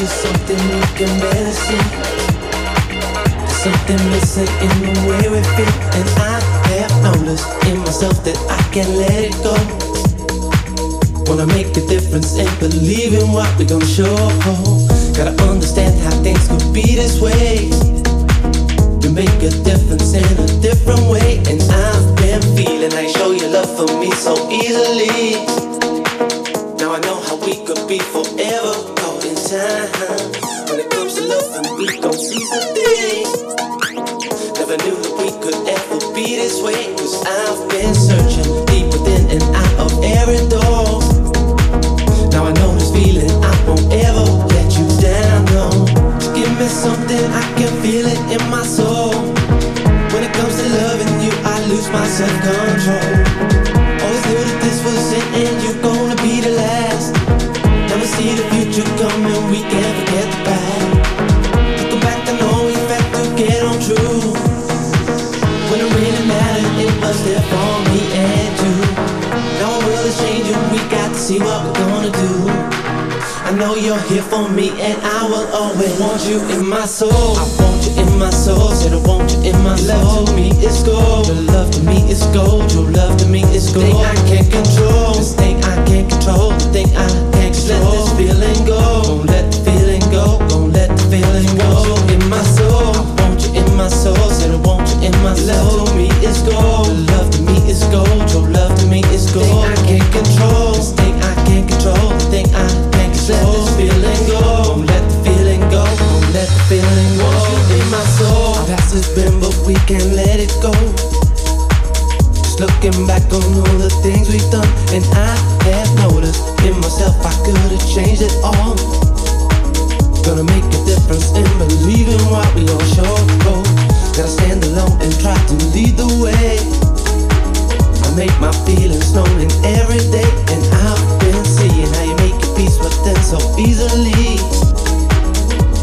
just something look embarrassing. There's something missing in the way we feel, and I have noticed in myself that I can't let it go. Wanna make a difference and believe in what we're gonna show. Gotta understand how things could be this way. You make a difference in a different way, and I've been feeling like show your love for me so easily. Now I know how we could be forever time. When it comes to loving, we don't the thing. Never knew that we could ever be this way. Cause I've been searching deep within and out of every door. Now I know this feeling, I won't ever let you down. No, Just give me something, I can feel it in my soul. When it comes to loving you, I lose my self control. You're here for me and I will always want you in my soul. I want you in my soul, said I want you in my soul Your love to me is gold, your love to me is gold. Your love to me is gold, thing I can't control. This thing I can't control, the thing I can't control Let this feeling go, don't let the feeling go. Don't let the feeling go. You in my soul. I want you in my soul, said I want you in my soul Your love to me is gold, your love to me is gold. Your love to me is gold, thing I can't control. feeling. Won't you be my soul? Our past has been, but we can't let it go. Just looking back on all the things we've done, and I have noticed in myself I could have changed it all. Gonna make a difference in believing what we all sure go. Gotta stand alone and try to lead the way. I make my feelings known in every day, and I've been seeing how you make your peace with them so easily.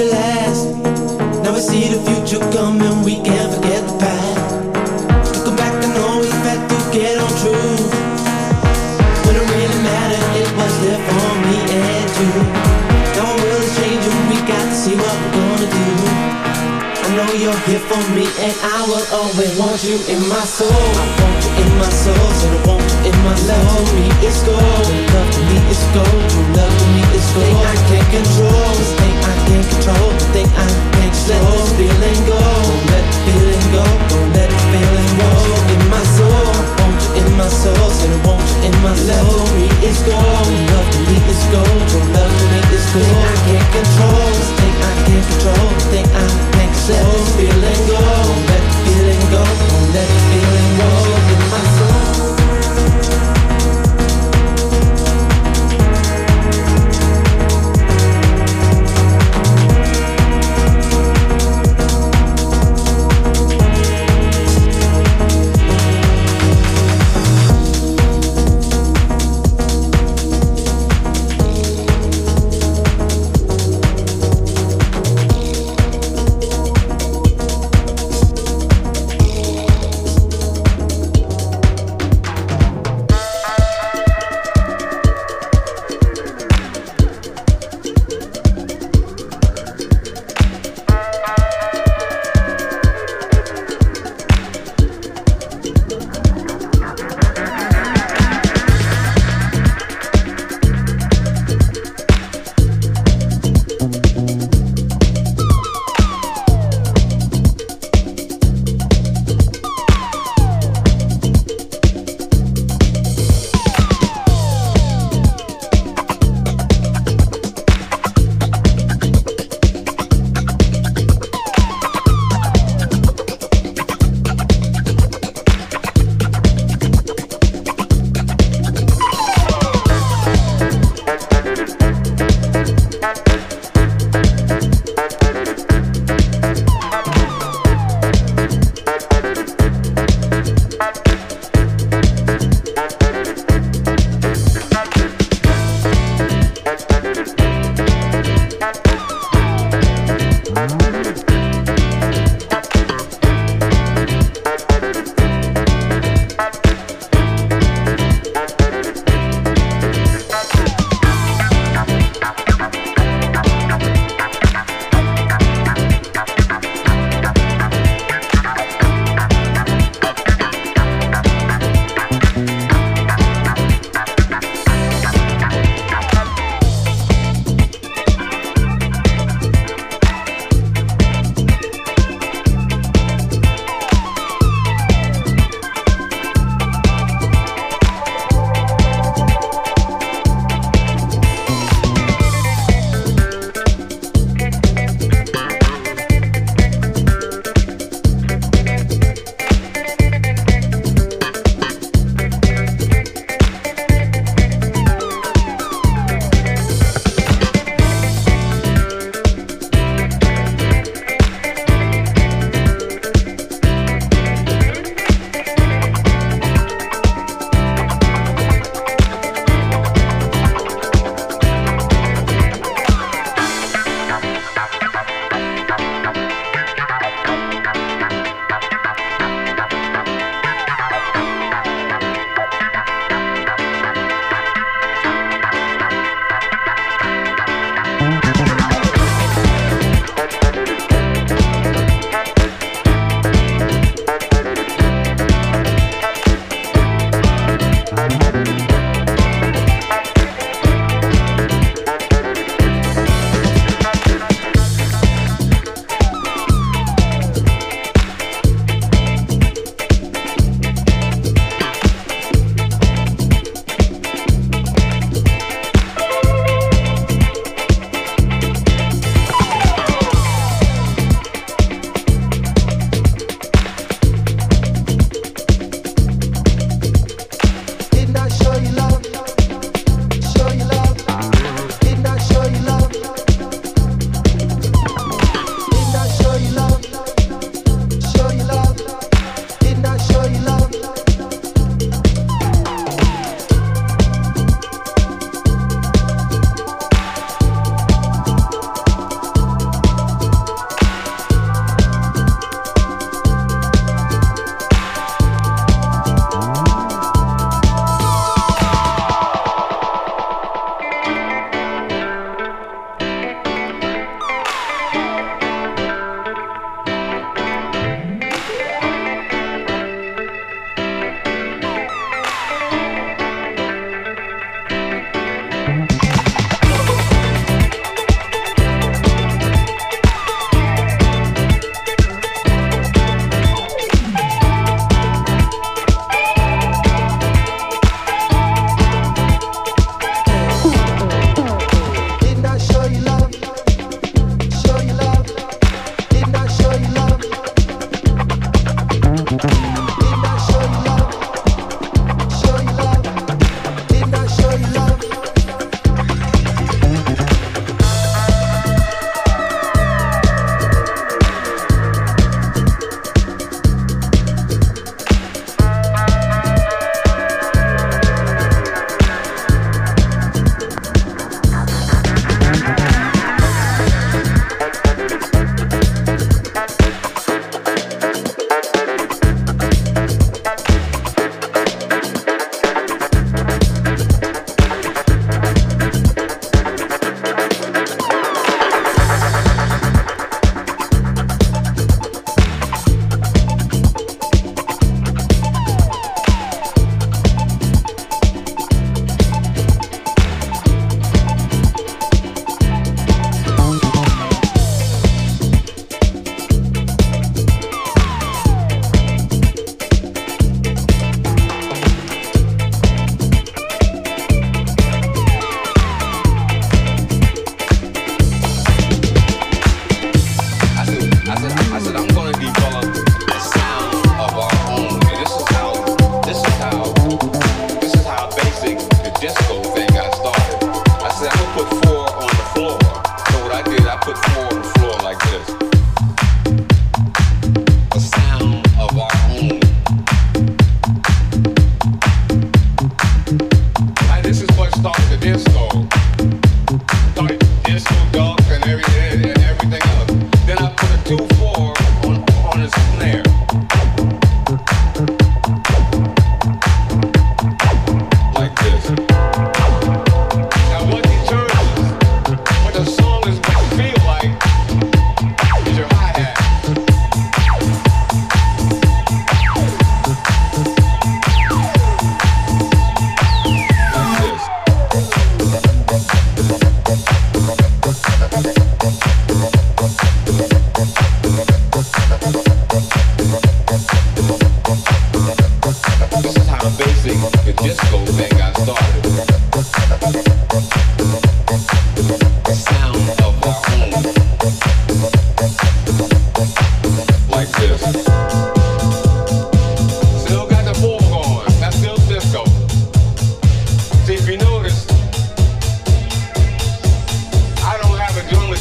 the last. Now we see the future coming, we can't forget the past. Looking back, I know we've had to get on true. When it really mattered, it was there for me and you. Now our world is changing, we got to see what we're gonna do. I know you're here for me, and I will always want you in my soul. I want you in my soul, said I want you in my love. To me, it's gold. Love to me, it's gold. True love to me, it's gold. I can't control, control, the thing I can't let this feeling go. Don't let the feeling go. Don't let the feeling go. In my soul, want you in my soul, said I want you in my soul. love. Me, it's gold. Love to me, it's gold. True love to me, it's gold. Thing I can't control, this thing I can't control, the thing I can't just let this feeling go. Don't let the feeling go. Don't let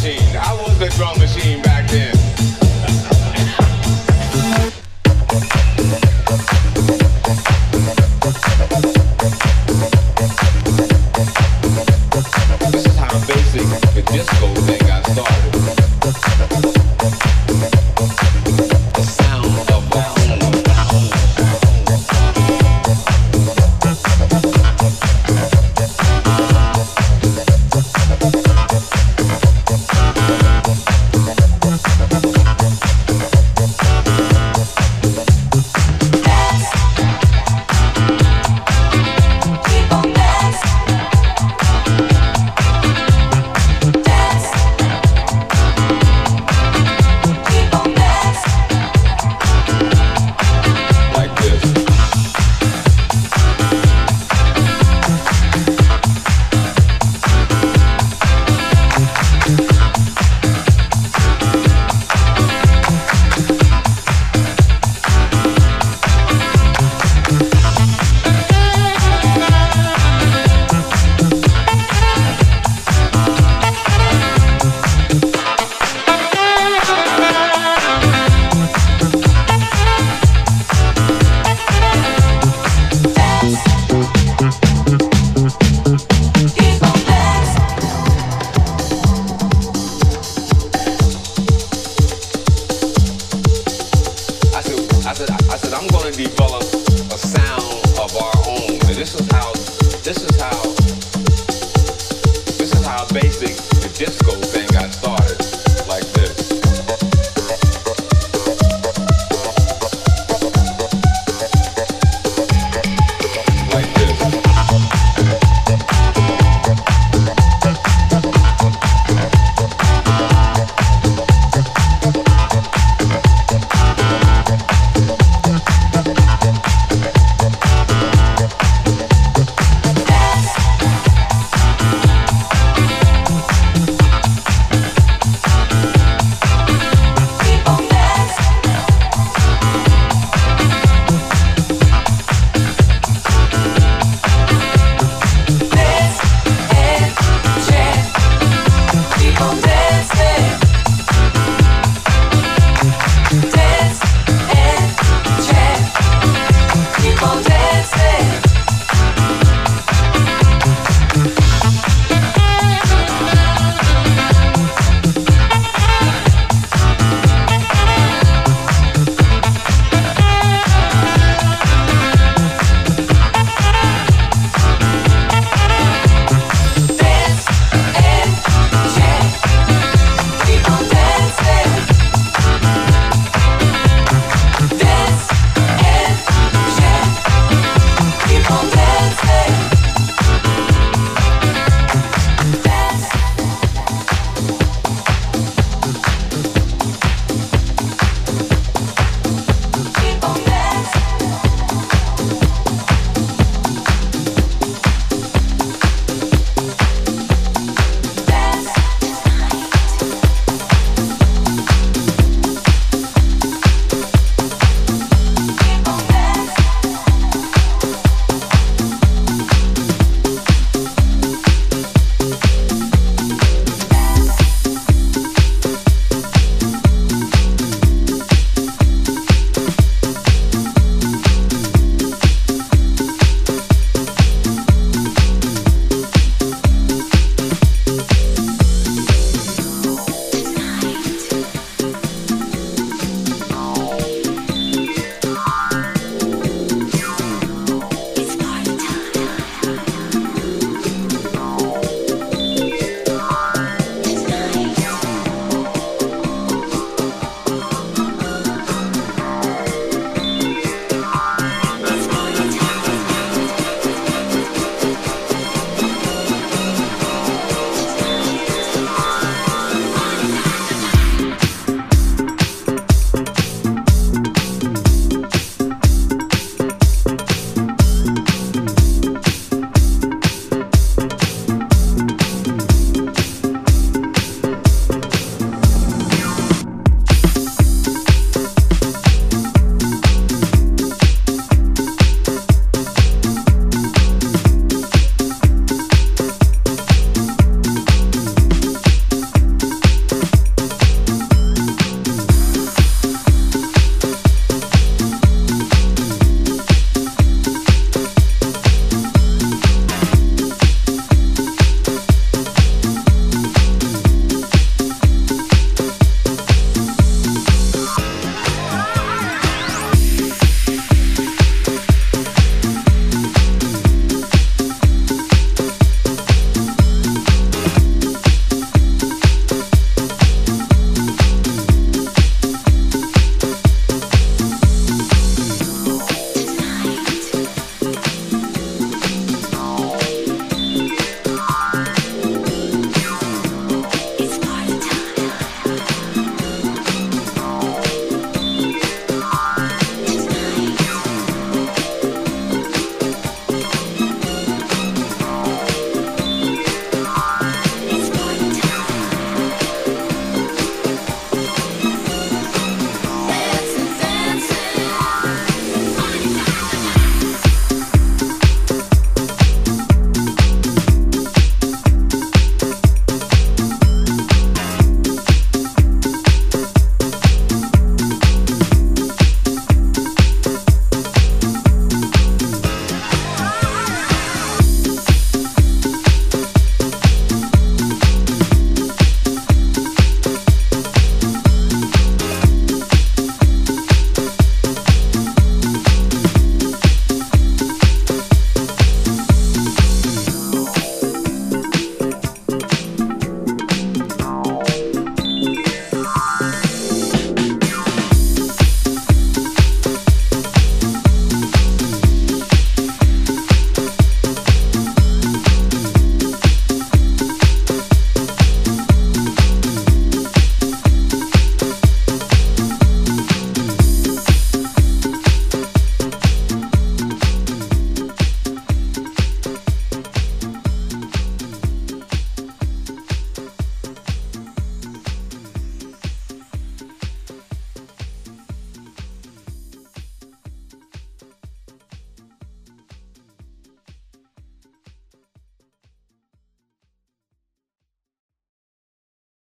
machine. I was a drum machine back.